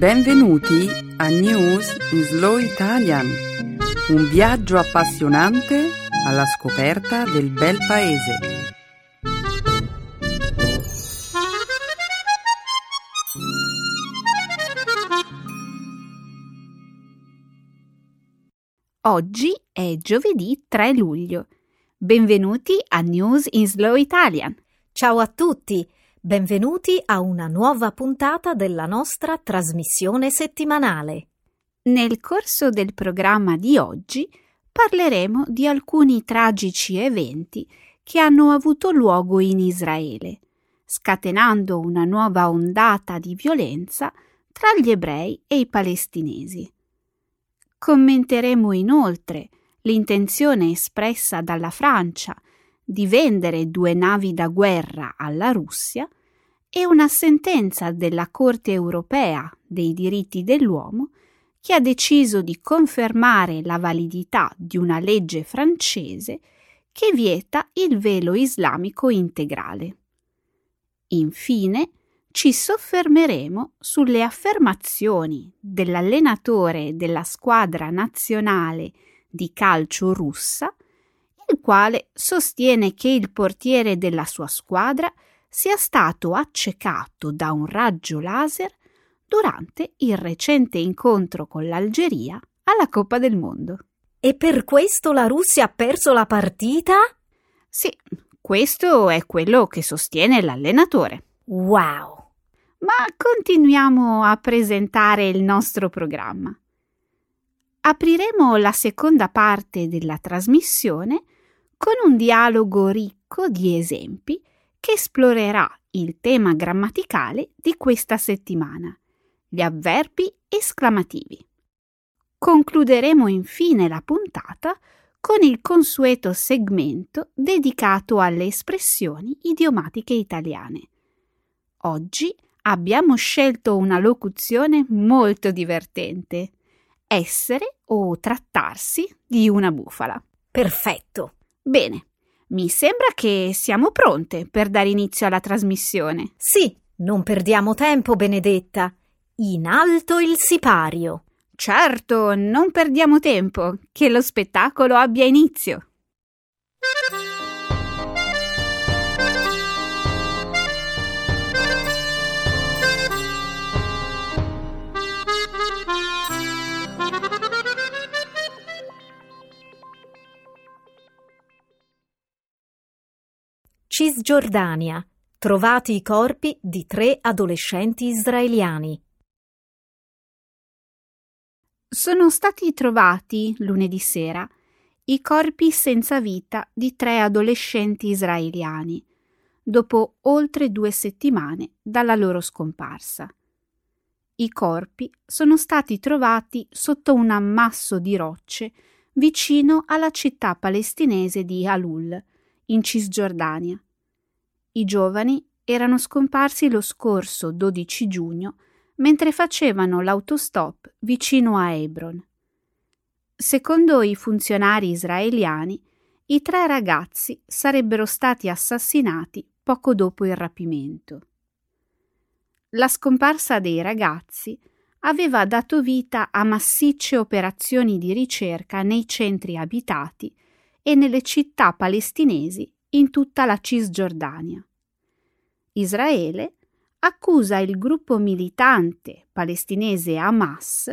Benvenuti a News in Slow Italian, un viaggio appassionante alla scoperta del bel paese. Oggi è giovedì 3 luglio. Benvenuti a News in Slow Italian. Ciao a tutti! Benvenuti a una nuova puntata della nostra trasmissione settimanale. Nel corso del programma di oggi parleremo di alcuni tragici eventi che hanno avuto luogo in Israele, scatenando una nuova ondata di violenza tra gli ebrei e i palestinesi. Commenteremo inoltre l'intenzione espressa dalla Francia di vendere due navi da guerra alla Russia e una sentenza della Corte europea dei diritti dell'uomo che ha deciso di confermare la validità di una legge francese che vieta il velo islamico integrale. Infine, ci soffermeremo sulle affermazioni dell'allenatore della squadra nazionale di calcio russa il quale sostiene che il portiere della sua squadra sia stato accecato da un raggio laser durante il recente incontro con l'Algeria alla Coppa del Mondo. E per questo la Russia ha perso la partita? Sì, questo è quello che sostiene l'allenatore. Wow! Ma continuiamo a presentare il nostro programma. Apriremo la seconda parte della trasmissione con un dialogo ricco di esempi che esplorerà il tema grammaticale di questa settimana, gli avverbi esclamativi. Concluderemo infine la puntata con il consueto segmento dedicato alle espressioni idiomatiche italiane. Oggi abbiamo scelto una locuzione molto divertente, essere o trattarsi di una bufala. Perfetto! Bene, mi sembra che siamo pronte per dare inizio alla trasmissione. Sì, non perdiamo tempo, Benedetta. In alto il sipario. Certo, non perdiamo tempo, che lo spettacolo abbia inizio. Cisgiordania. Trovati i corpi di tre adolescenti israeliani. Sono stati trovati lunedì sera i corpi senza vita di tre adolescenti israeliani, dopo oltre due settimane dalla loro scomparsa. I corpi sono stati trovati sotto un ammasso di rocce vicino alla città palestinese di Halul, in Cisgiordania. I giovani erano scomparsi lo scorso 12 giugno mentre facevano l'autostop vicino a Hebron. Secondo i funzionari israeliani, i tre ragazzi sarebbero stati assassinati poco dopo il rapimento. La scomparsa dei ragazzi aveva dato vita a massicce operazioni di ricerca nei centri abitati e nelle città palestinesi in tutta la Cisgiordania. Israele accusa il gruppo militante palestinese Hamas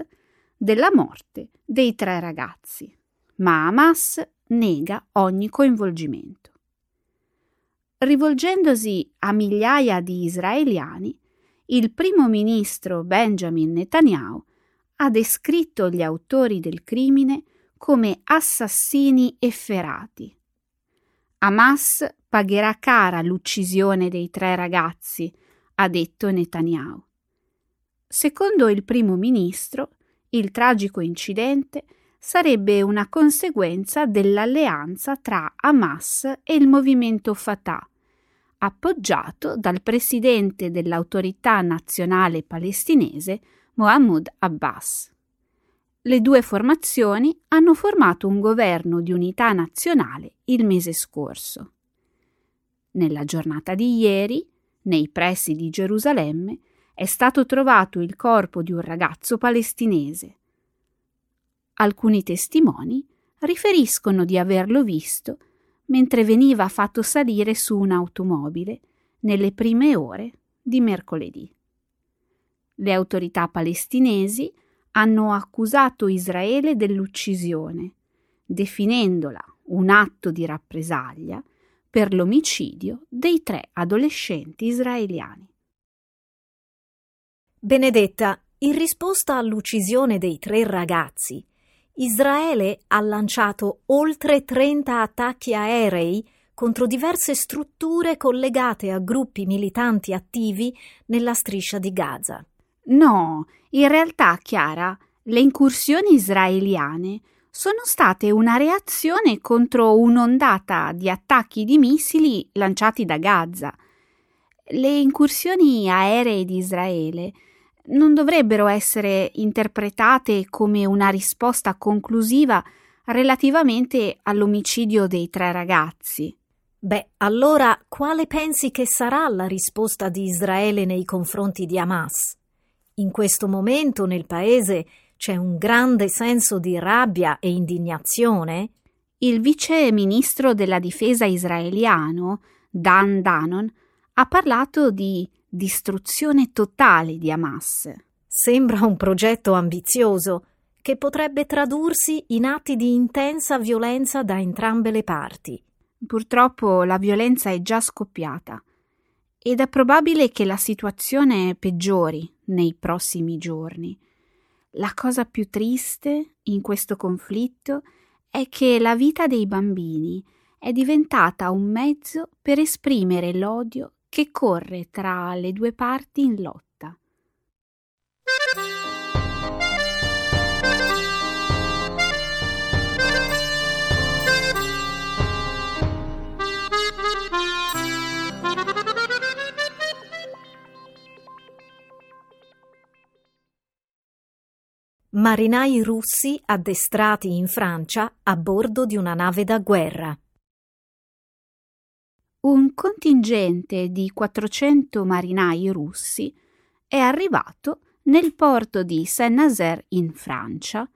della morte dei tre ragazzi, ma Hamas nega ogni coinvolgimento. Rivolgendosi a migliaia di israeliani, il primo ministro Benjamin Netanyahu ha descritto gli autori del crimine come assassini efferati Hamas pagherà cara l'uccisione dei tre ragazzi, ha detto Netanyahu. Secondo il primo ministro, il tragico incidente sarebbe una conseguenza dell'alleanza tra Hamas e il movimento Fatah, appoggiato dal presidente dell'autorità nazionale palestinese Mohammed Abbas. Le due formazioni hanno formato un governo di unità nazionale il mese scorso. Nella giornata di ieri, nei pressi di Gerusalemme, è stato trovato il corpo di un ragazzo palestinese. Alcuni testimoni riferiscono di averlo visto mentre veniva fatto salire su un'automobile nelle prime ore di mercoledì. Le autorità palestinesi hanno accusato Israele dell'uccisione, definendola un atto di rappresaglia per l'omicidio dei tre adolescenti israeliani. Benedetta, in risposta all'uccisione dei tre ragazzi, Israele ha lanciato oltre 30 attacchi aerei contro diverse strutture collegate a gruppi militanti attivi nella striscia di Gaza. No, in realtà, Chiara, le incursioni israeliane sono state una reazione contro un'ondata di attacchi di missili lanciati da Gaza. Le incursioni aeree di Israele non dovrebbero essere interpretate come una risposta conclusiva relativamente all'omicidio dei tre ragazzi. Beh, allora quale pensi che sarà la risposta di Israele nei confronti di Hamas? In questo momento nel paese c'è un grande senso di rabbia e indignazione? Il vice ministro della difesa israeliano, Dan Danon, ha parlato di distruzione totale di Hamas. Sembra un progetto ambizioso che potrebbe tradursi in atti di intensa violenza da entrambe le parti. Purtroppo la violenza è già scoppiata ed è probabile che la situazione peggiori nei prossimi giorni. La cosa più triste in questo conflitto è che la vita dei bambini è diventata un mezzo per esprimere l'odio che corre tra le due parti in lotta. Marinai russi addestrati in Francia a bordo di una nave da guerra un contingente di 400 marinai russi è arrivato nel porto di Saint-Nazaire in Francia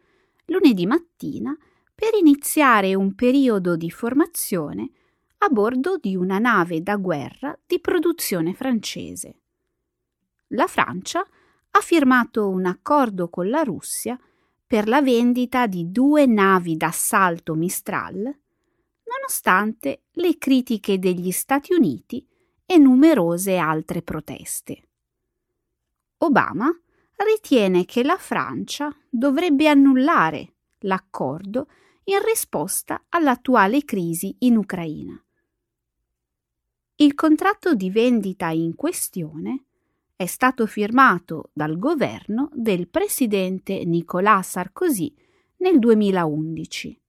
lunedì mattina per iniziare un periodo di formazione a bordo di una nave da guerra di produzione francese. La Francia ha firmato un accordo con la Russia per la vendita di due navi d'assalto Mistral nonostante le critiche degli Stati Uniti e numerose altre proteste. Obama ritiene che la Francia dovrebbe annullare l'accordo in risposta all'attuale crisi in Ucraina. Il contratto di vendita in questione è stato firmato dal governo del presidente Nicolas Sarkozy nel 2011.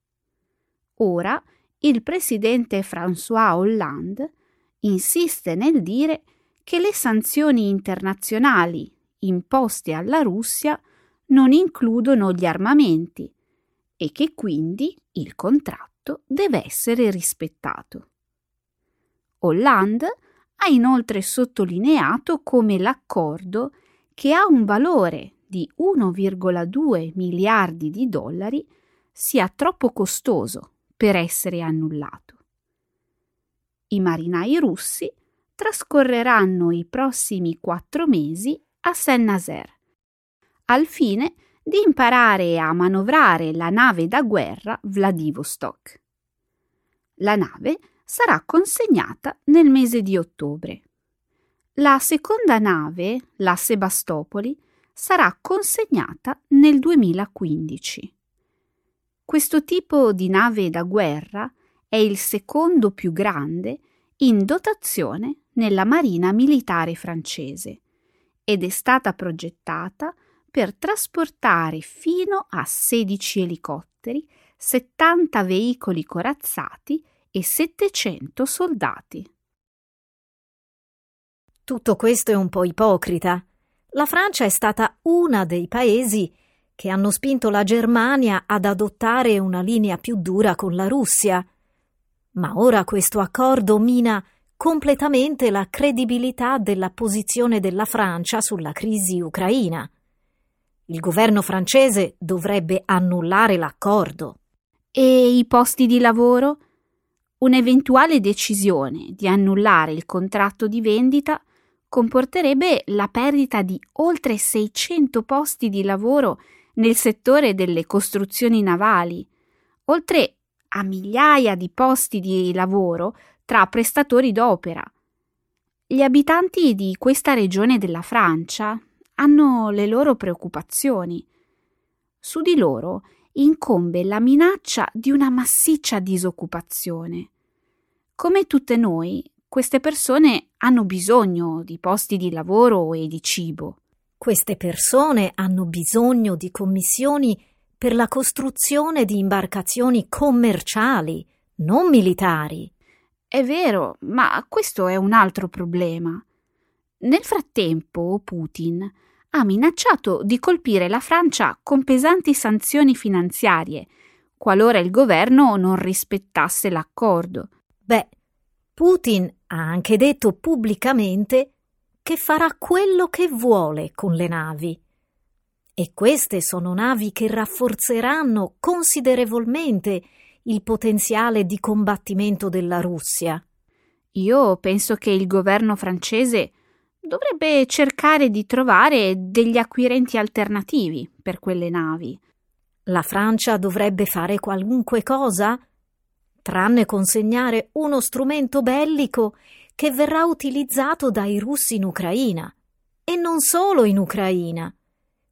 Ora il presidente François Hollande insiste nel dire che le sanzioni internazionali imposte alla Russia non includono gli armamenti e che quindi il contratto deve essere rispettato. Hollande ha inoltre sottolineato come l'accordo, che ha un valore di 1,2 miliardi di dollari, sia troppo costoso per essere annullato. I marinai russi trascorreranno i prossimi quattro mesi a Saint-Nazaire, al fine di imparare a manovrare la nave da guerra Vladivostok. La nave sarà consegnata nel mese di ottobre. La seconda nave, la Sebastopoli, sarà consegnata nel 2015. Questo tipo di nave da guerra è il secondo più grande in dotazione nella marina militare francese ed è stata progettata per trasportare fino a 16 elicotteri, 70 veicoli corazzati e 700 soldati. Tutto questo è un po' ipocrita. La Francia è stata una dei paesi che hanno spinto la Germania ad adottare una linea più dura con la Russia. Ma ora questo accordo mina completamente la credibilità della posizione della Francia sulla crisi ucraina. Il governo francese dovrebbe annullare l'accordo. E i posti di lavoro? Un'eventuale decisione di annullare il contratto di vendita comporterebbe la perdita di oltre 600 posti di lavoro nel settore delle costruzioni navali, oltre a migliaia di posti di lavoro tra prestatori d'opera. Gli abitanti di questa regione della Francia hanno le loro preoccupazioni. Su di loro incombe la minaccia di una massiccia disoccupazione. Come tutte noi, queste persone hanno bisogno di posti di lavoro e di cibo. Queste persone hanno bisogno di commissioni per la costruzione di imbarcazioni commerciali, non militari. È vero, ma questo è un altro problema. Nel frattempo, Putin ha minacciato di colpire la Francia con pesanti sanzioni finanziarie, qualora il governo non rispettasse l'accordo. Beh, Putin ha anche detto pubblicamente che farà quello che vuole con le navi. E queste sono navi che rafforzeranno considerevolmente il potenziale di combattimento della Russia. Io penso che il governo francese dovrebbe cercare di trovare degli acquirenti alternativi per quelle navi. La Francia dovrebbe fare qualunque cosa, tranne consegnare uno strumento bellico che verrà utilizzato dai russi in Ucraina. E non solo in Ucraina.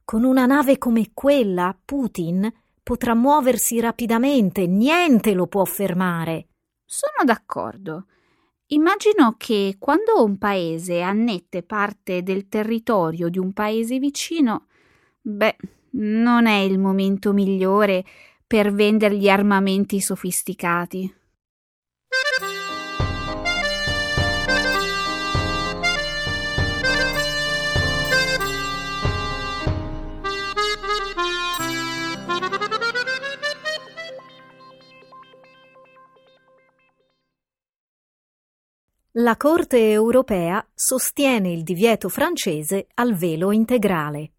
Con una nave come quella, Putin potrà muoversi rapidamente, niente lo può fermare. Sono d'accordo. Immagino che quando un paese annette parte del territorio di un paese vicino, beh, non è il momento migliore per vendergli armamenti sofisticati. La Corte europea sostiene il divieto francese al velo integrale.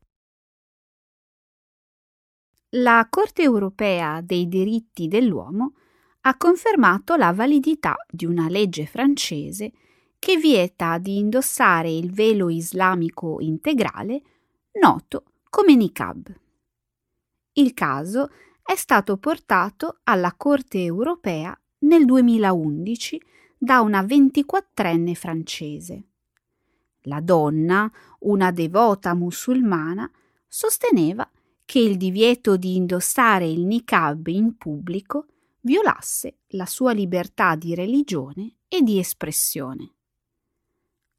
La Corte europea dei diritti dell'uomo ha confermato la validità di una legge francese che vieta di indossare il velo islamico integrale noto come niqab. Il caso è stato portato alla Corte europea nel 2011 da una ventiquattrenne francese. La donna, una devota musulmana, sosteneva che il divieto di indossare il niqab in pubblico violasse la sua libertà di religione e di espressione.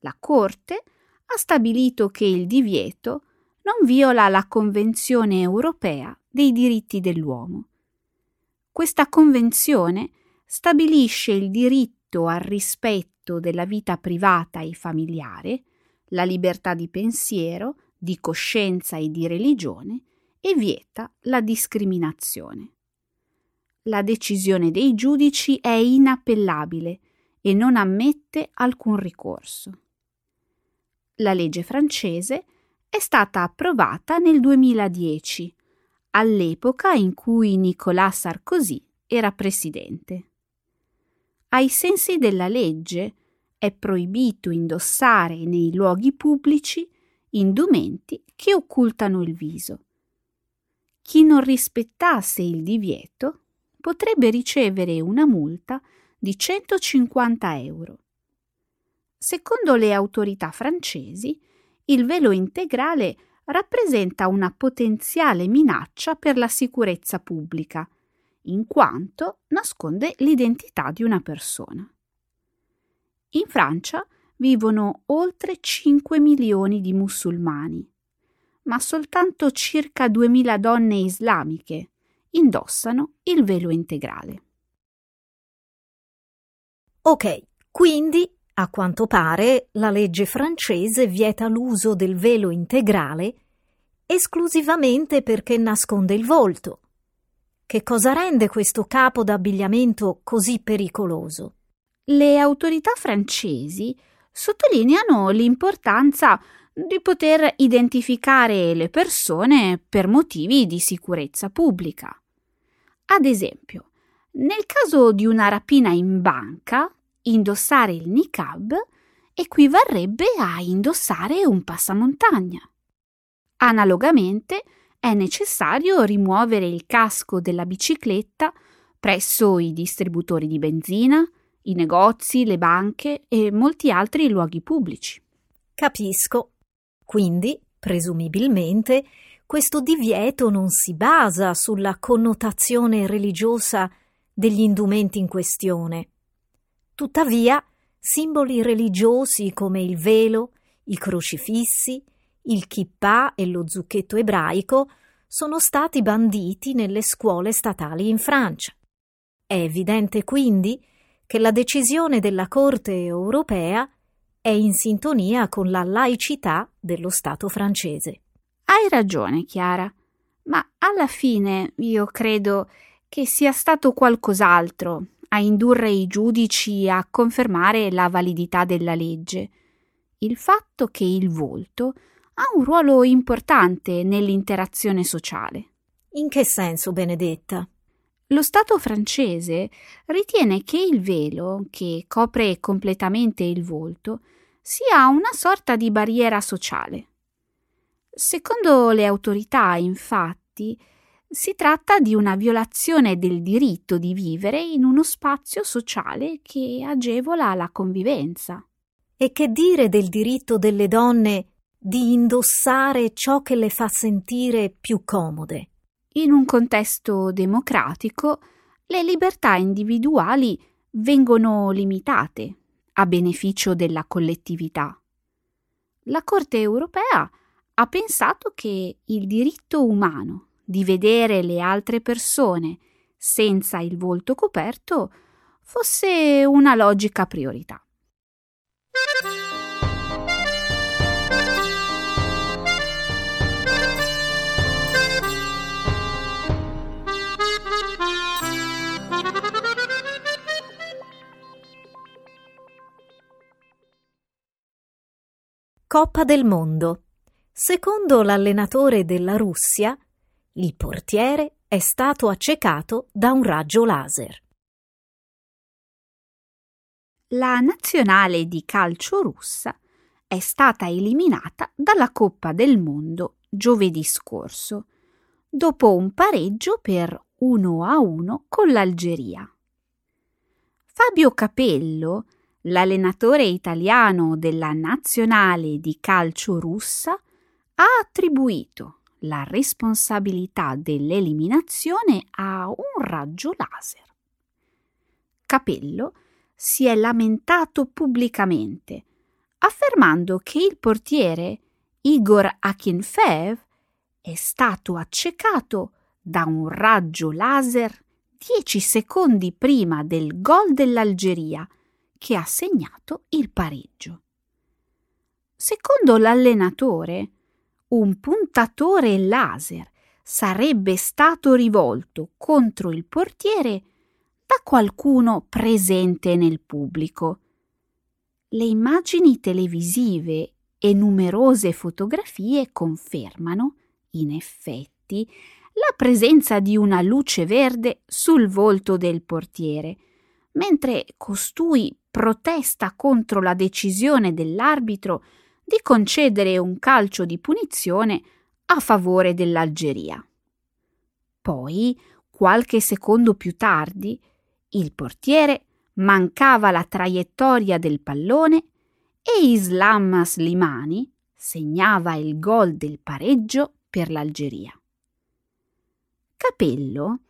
La Corte ha stabilito che il divieto non viola la Convenzione europea dei diritti dell'uomo. Questa convenzione stabilisce il diritto diritto al rispetto della vita privata e familiare, la libertà di pensiero, di coscienza e di religione e vieta la discriminazione. La decisione dei giudici è inappellabile e non ammette alcun ricorso. La legge francese è stata approvata nel 2010, all'epoca in cui Nicolas Sarkozy era presidente. Ai sensi della legge è proibito indossare nei luoghi pubblici indumenti che occultano il viso. Chi non rispettasse il divieto potrebbe ricevere una multa di 150 euro. Secondo le autorità francesi, il velo integrale rappresenta una potenziale minaccia per la sicurezza pubblica in quanto nasconde l'identità di una persona. In Francia vivono oltre 5 milioni di musulmani, ma soltanto circa 2000 donne islamiche indossano il velo integrale. Ok, quindi a quanto pare la legge francese vieta l'uso del velo integrale esclusivamente perché nasconde il volto che cosa rende questo capo d'abbigliamento così pericoloso? Le autorità francesi sottolineano l'importanza di poter identificare le persone per motivi di sicurezza pubblica. Ad esempio, nel caso di una rapina in banca, indossare il niqab equivarrebbe a indossare un passamontagna. Analogamente, è necessario rimuovere il casco della bicicletta presso i distributori di benzina, i negozi, le banche e molti altri luoghi pubblici. Capisco. Quindi, presumibilmente, questo divieto non si basa sulla connotazione religiosa degli indumenti in questione. Tuttavia, simboli religiosi come il velo, i crocifissi, il kippah e lo zucchetto ebraico sono stati banditi nelle scuole statali in Francia. È evidente quindi che la decisione della Corte europea è in sintonia con la laicità dello Stato francese. Hai ragione, Chiara, ma alla fine io credo che sia stato qualcos'altro a indurre i giudici a confermare la validità della legge. Il fatto che il volto ha un ruolo importante nell'interazione sociale. In che senso, Benedetta? Lo Stato francese ritiene che il velo, che copre completamente il volto, sia una sorta di barriera sociale. Secondo le autorità, infatti, si tratta di una violazione del diritto di vivere in uno spazio sociale che agevola la convivenza. E che dire del diritto delle donne di indossare ciò che le fa sentire più comode. In un contesto democratico, le libertà individuali vengono limitate a beneficio della collettività. La Corte europea ha pensato che il diritto umano di vedere le altre persone senza il volto coperto fosse una logica priorità. Coppa del Mondo. Secondo l'allenatore della Russia, il portiere è stato accecato da un raggio laser. La nazionale di calcio russa è stata eliminata dalla Coppa del Mondo giovedì scorso, dopo un pareggio per 1 a 1 con l'Algeria. Fabio Capello, l'allenatore italiano della nazionale di calcio russa ha attribuito la responsabilità dell'eliminazione a un raggio laser. Capello si è lamentato pubblicamente, affermando che il portiere Igor Akinfev è stato accecato da un raggio laser dieci secondi prima del gol dell'Algeria che ha segnato il pareggio. Secondo l'allenatore, un puntatore laser sarebbe stato rivolto contro il portiere da qualcuno presente nel pubblico. Le immagini televisive e numerose fotografie confermano, in effetti, la presenza di una luce verde sul volto del portiere, mentre costui protesta contro la decisione dell'arbitro di concedere un calcio di punizione a favore dell'Algeria. Poi, qualche secondo più tardi, il portiere mancava la traiettoria del pallone e Islam Slimani segnava il gol del pareggio per l'Algeria. Capello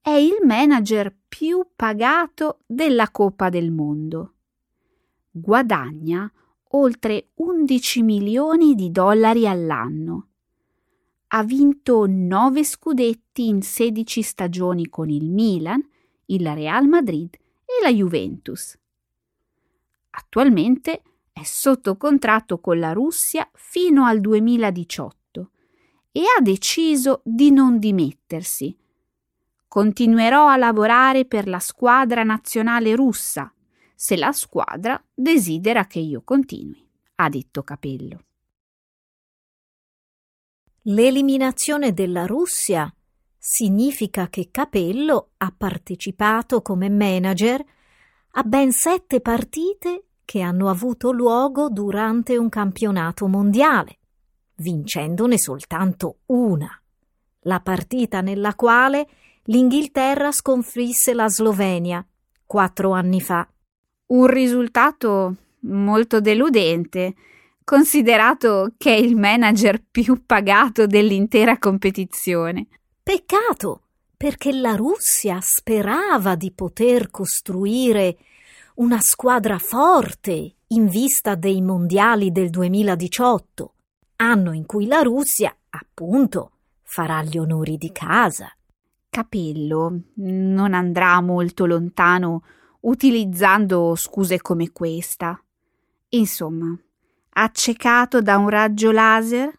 è il manager più pagato della Coppa del Mondo. Guadagna oltre 11 milioni di dollari all'anno. Ha vinto 9 scudetti in 16 stagioni con il Milan, il Real Madrid e la Juventus. Attualmente è sotto contratto con la Russia fino al 2018 e ha deciso di non dimettersi Continuerò a lavorare per la squadra nazionale russa, se la squadra desidera che io continui, ha detto Capello. L'eliminazione della Russia significa che Capello ha partecipato come manager a ben sette partite che hanno avuto luogo durante un campionato mondiale, vincendone soltanto una, la partita nella quale l'Inghilterra sconfisse la Slovenia quattro anni fa. Un risultato molto deludente, considerato che è il manager più pagato dell'intera competizione. Peccato, perché la Russia sperava di poter costruire una squadra forte in vista dei mondiali del 2018, anno in cui la Russia, appunto, farà gli onori di casa. Capello non andrà molto lontano utilizzando scuse come questa. Insomma, accecato da un raggio laser?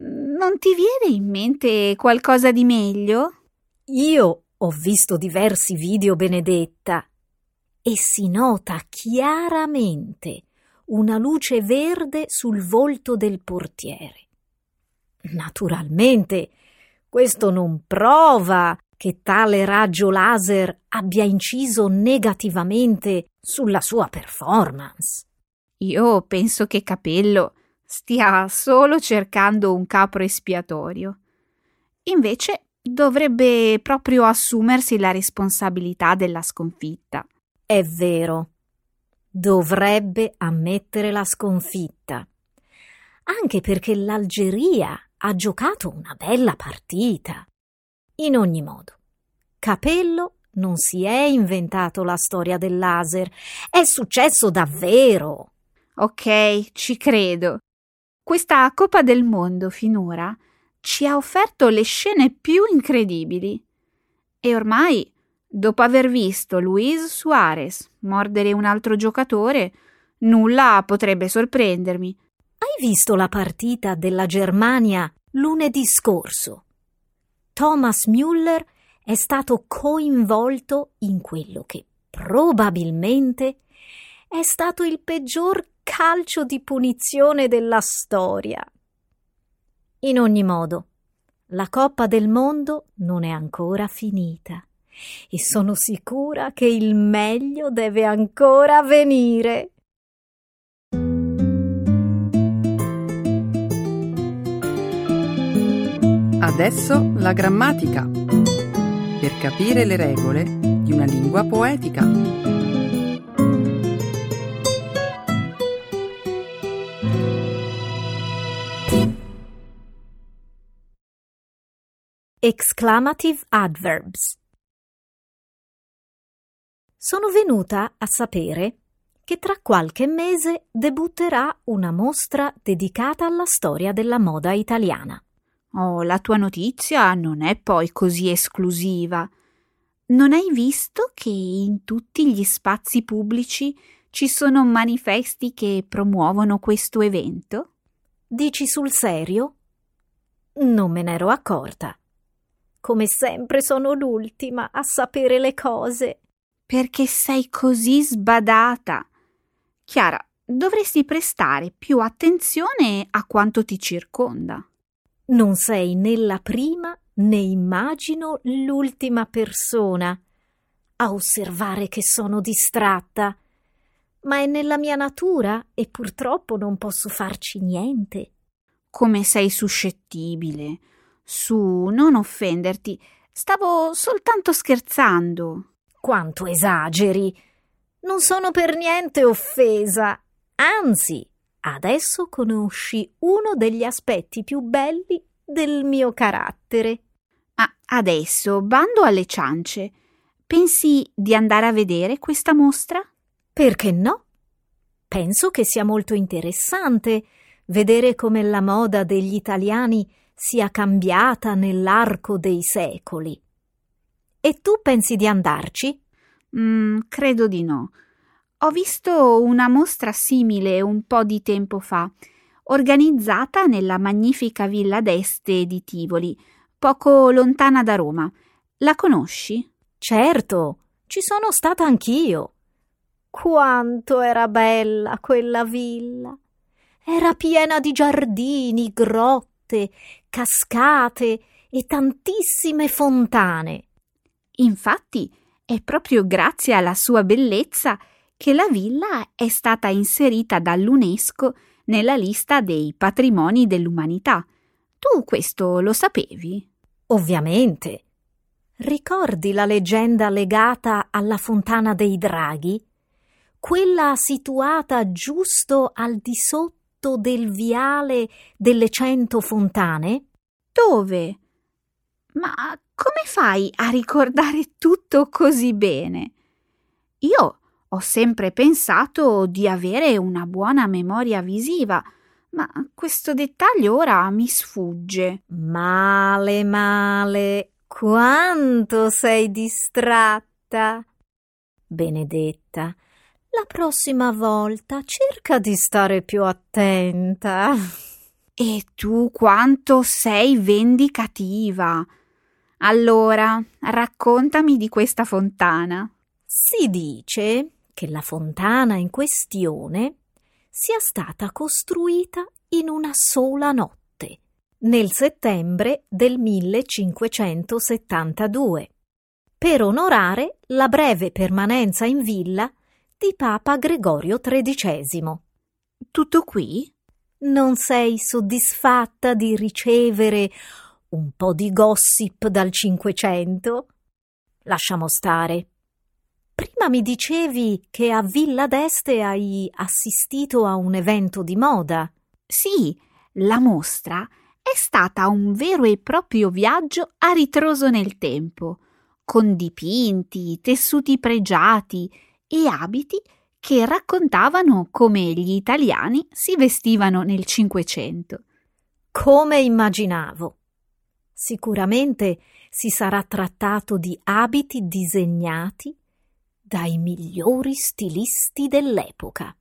Non ti viene in mente qualcosa di meglio? Io ho visto diversi video, Benedetta, e si nota chiaramente una luce verde sul volto del portiere. Naturalmente, questo non prova che tale raggio laser abbia inciso negativamente sulla sua performance. Io penso che Capello stia solo cercando un capro espiatorio. Invece dovrebbe proprio assumersi la responsabilità della sconfitta. È vero, dovrebbe ammettere la sconfitta, anche perché l'Algeria ha giocato una bella partita. In ogni modo, Capello non si è inventato la storia del laser, è successo davvero. Ok, ci credo. Questa Coppa del Mondo finora ci ha offerto le scene più incredibili. E ormai, dopo aver visto Luis Suarez mordere un altro giocatore, nulla potrebbe sorprendermi. Hai visto la partita della Germania lunedì scorso? Thomas Müller è stato coinvolto in quello che probabilmente è stato il peggior calcio di punizione della storia. In ogni modo, la Coppa del Mondo non è ancora finita e sono sicura che il meglio deve ancora venire. Adesso la grammatica. Per capire le regole di una lingua poetica. Exclamative adverbs. Sono venuta a sapere che tra qualche mese debutterà una mostra dedicata alla storia della moda italiana. Oh, la tua notizia non è poi così esclusiva. Non hai visto che in tutti gli spazi pubblici ci sono manifesti che promuovono questo evento? Dici sul serio? Non me n'ero accorta. Come sempre sono l'ultima a sapere le cose. Perché sei così sbadata. Chiara, dovresti prestare più attenzione a quanto ti circonda. Non sei né la prima né immagino l'ultima persona a osservare che sono distratta, ma è nella mia natura e purtroppo non posso farci niente. Come sei suscettibile. Su, non offenderti. Stavo soltanto scherzando. Quanto esageri. Non sono per niente offesa. Anzi, Adesso conosci uno degli aspetti più belli del mio carattere. Ma adesso, bando alle ciance, pensi di andare a vedere questa mostra? Perché no? Penso che sia molto interessante vedere come la moda degli italiani sia cambiata nell'arco dei secoli. E tu pensi di andarci? Mm, credo di no. Ho visto una mostra simile un po' di tempo fa, organizzata nella magnifica villa d'Este di Tivoli, poco lontana da Roma. La conosci? Certo, ci sono stata anch'io. Quanto era bella quella villa! Era piena di giardini, grotte, cascate e tantissime fontane. Infatti, è proprio grazie alla sua bellezza che la villa è stata inserita dall'UNESCO nella lista dei patrimoni dell'umanità. Tu questo lo sapevi? Ovviamente. Ricordi la leggenda legata alla fontana dei draghi? Quella situata giusto al di sotto del viale delle cento fontane? Dove? Ma come fai a ricordare tutto così bene? Io ho sempre pensato di avere una buona memoria visiva, ma questo dettaglio ora mi sfugge. Male, male. Quanto sei distratta. Benedetta, la prossima volta cerca di stare più attenta. E tu quanto sei vendicativa. Allora, raccontami di questa fontana. Si dice che la fontana in questione sia stata costruita in una sola notte, nel settembre del 1572, per onorare la breve permanenza in villa di Papa Gregorio XIII. Tutto qui? Non sei soddisfatta di ricevere un po' di gossip dal Cinquecento? Lasciamo stare. Prima mi dicevi che a Villa d'Este hai assistito a un evento di moda. Sì, la mostra è stata un vero e proprio viaggio a ritroso nel tempo, con dipinti, tessuti pregiati e abiti che raccontavano come gli italiani si vestivano nel Cinquecento. Come immaginavo. Sicuramente si sarà trattato di abiti disegnati dai migliori stilisti dell'epoca.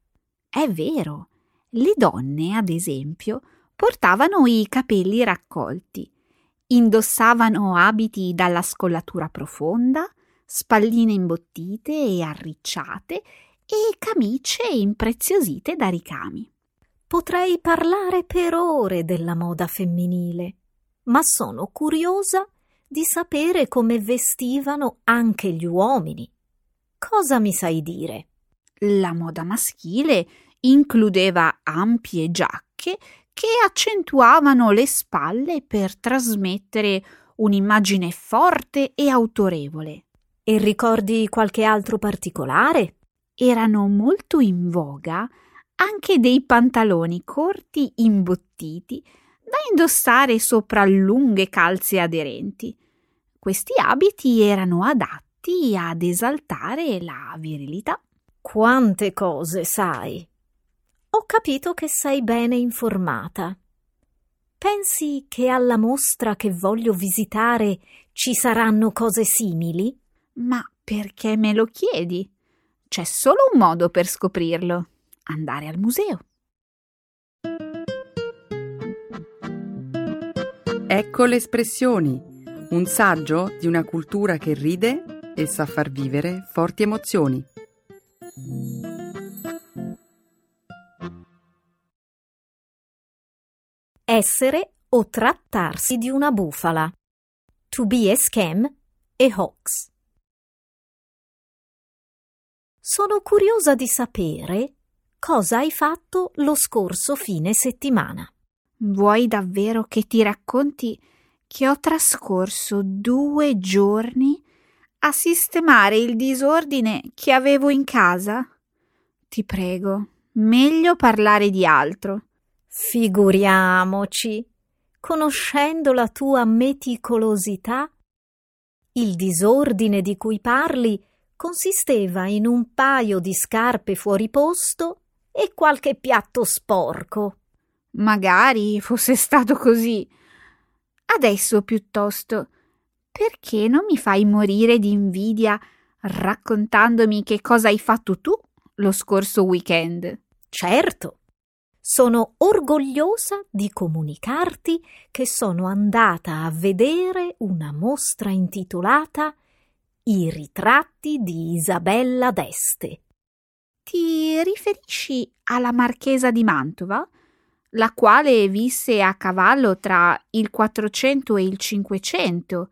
È vero, le donne, ad esempio, portavano i capelli raccolti, indossavano abiti dalla scollatura profonda, spalline imbottite e arricciate e camicie impreziosite da ricami. Potrei parlare per ore della moda femminile, ma sono curiosa di sapere come vestivano anche gli uomini. Cosa mi sai dire? La moda maschile includeva ampie giacche che accentuavano le spalle per trasmettere un'immagine forte e autorevole. E ricordi qualche altro particolare? Erano molto in voga anche dei pantaloni corti imbottiti da indossare sopra lunghe calze aderenti. Questi abiti erano adatti atti ad esaltare la virilità. Quante cose sai! Ho capito che sei bene informata. Pensi che alla mostra che voglio visitare ci saranno cose simili? Ma perché me lo chiedi? C'è solo un modo per scoprirlo: andare al museo. Ecco le espressioni, un saggio di una cultura che ride e sa far vivere forti emozioni. Essere o trattarsi di una bufala. To be a scam e hoax. Sono curiosa di sapere cosa hai fatto lo scorso fine settimana. Vuoi davvero che ti racconti che ho trascorso due giorni a sistemare il disordine che avevo in casa? Ti prego, meglio parlare di altro. Figuriamoci, conoscendo la tua meticolosità, il disordine di cui parli consisteva in un paio di scarpe fuori posto e qualche piatto sporco. Magari fosse stato così. Adesso piuttosto perché non mi fai morire di invidia raccontandomi che cosa hai fatto tu lo scorso weekend? Certo. Sono orgogliosa di comunicarti che sono andata a vedere una mostra intitolata I ritratti di Isabella d'Este. ti riferisci alla marchesa di Mantova, la quale visse a cavallo tra il 400 e il 500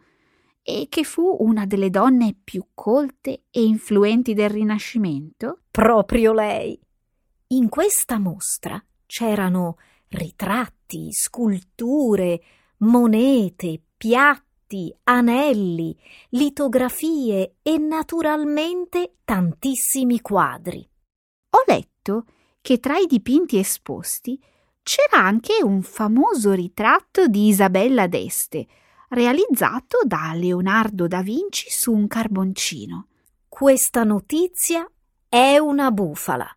e che fu una delle donne più colte e influenti del Rinascimento? Proprio lei. In questa mostra c'erano ritratti, sculture, monete, piatti, anelli, litografie e naturalmente tantissimi quadri. Ho letto che tra i dipinti esposti c'era anche un famoso ritratto di Isabella d'Este, realizzato da Leonardo da Vinci su un carboncino. Questa notizia è una bufala.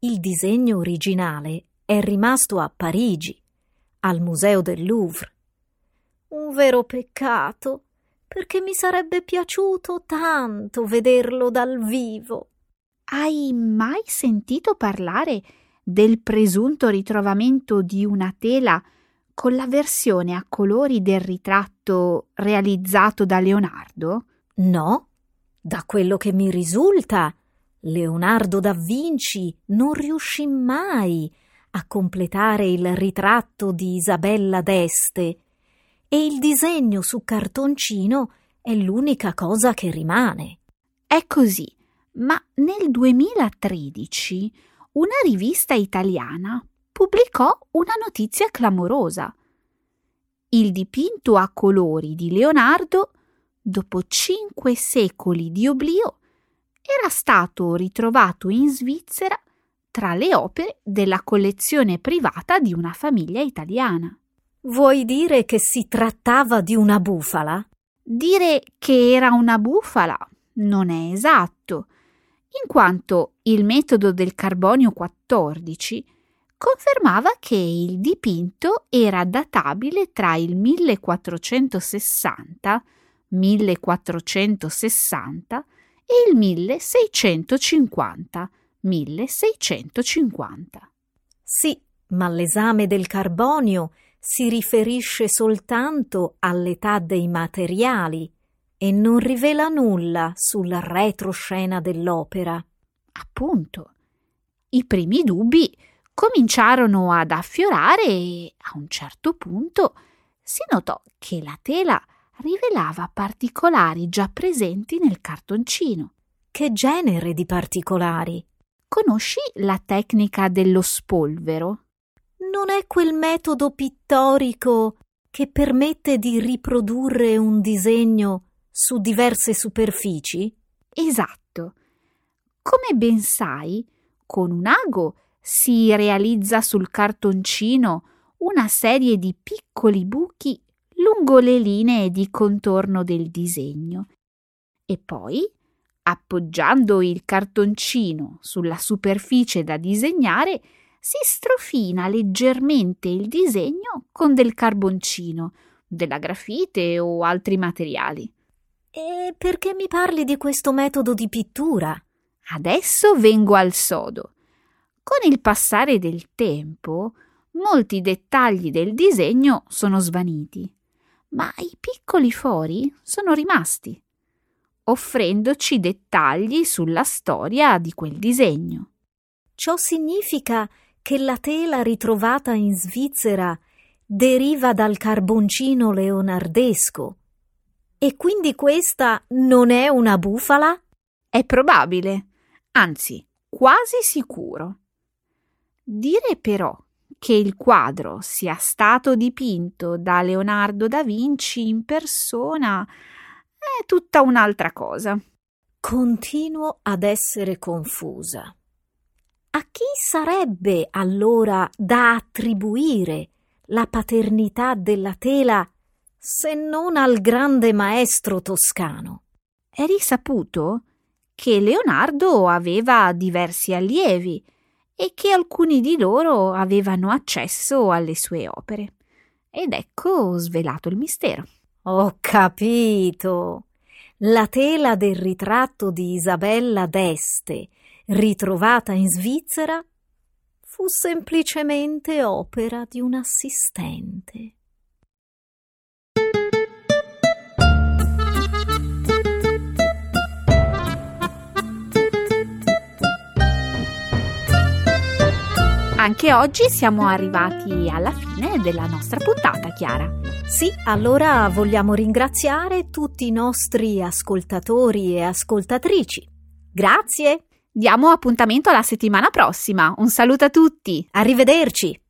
Il disegno originale è rimasto a Parigi, al Museo del Louvre. Un vero peccato, perché mi sarebbe piaciuto tanto vederlo dal vivo. Hai mai sentito parlare del presunto ritrovamento di una tela con la versione a colori del ritratto realizzato da Leonardo? No, da quello che mi risulta, Leonardo da Vinci non riuscì mai a completare il ritratto di Isabella d'Este e il disegno su cartoncino è l'unica cosa che rimane. È così, ma nel 2013 una rivista italiana pubblicò una notizia clamorosa. Il dipinto a colori di Leonardo, dopo cinque secoli di oblio, era stato ritrovato in Svizzera tra le opere della collezione privata di una famiglia italiana. Vuoi dire che si trattava di una bufala? Dire che era una bufala non è esatto, in quanto il metodo del carbonio 14 confermava che il dipinto era databile tra il 1460 1460 e il 1650 1650. Sì, ma l'esame del carbonio si riferisce soltanto all'età dei materiali e non rivela nulla sulla retroscena dell'opera. Appunto, i primi dubbi cominciarono ad affiorare e a un certo punto si notò che la tela rivelava particolari già presenti nel cartoncino. Che genere di particolari? Conosci la tecnica dello spolvero? Non è quel metodo pittorico che permette di riprodurre un disegno su diverse superfici? Esatto. Come ben sai, con un ago si realizza sul cartoncino una serie di piccoli buchi lungo le linee di contorno del disegno e poi, appoggiando il cartoncino sulla superficie da disegnare, si strofina leggermente il disegno con del carboncino, della grafite o altri materiali. E perché mi parli di questo metodo di pittura? Adesso vengo al sodo. Con il passare del tempo, molti dettagli del disegno sono svaniti, ma i piccoli fori sono rimasti, offrendoci dettagli sulla storia di quel disegno. Ciò significa che la tela ritrovata in Svizzera deriva dal carboncino leonardesco e quindi questa non è una bufala? È probabile, anzi, quasi sicuro. Dire però che il quadro sia stato dipinto da Leonardo da Vinci in persona è tutta un'altra cosa. Continuo ad essere confusa. A chi sarebbe allora da attribuire la paternità della tela se non al grande maestro toscano. È risaputo che Leonardo aveva diversi allievi e che alcuni di loro avevano accesso alle sue opere. Ed ecco svelato il mistero. Ho capito. La tela del ritratto di Isabella d'Este, ritrovata in Svizzera, fu semplicemente opera di un assistente. Anche oggi siamo arrivati alla fine della nostra puntata, Chiara. Sì, allora vogliamo ringraziare tutti i nostri ascoltatori e ascoltatrici. Grazie. Diamo appuntamento alla settimana prossima. Un saluto a tutti. Arrivederci.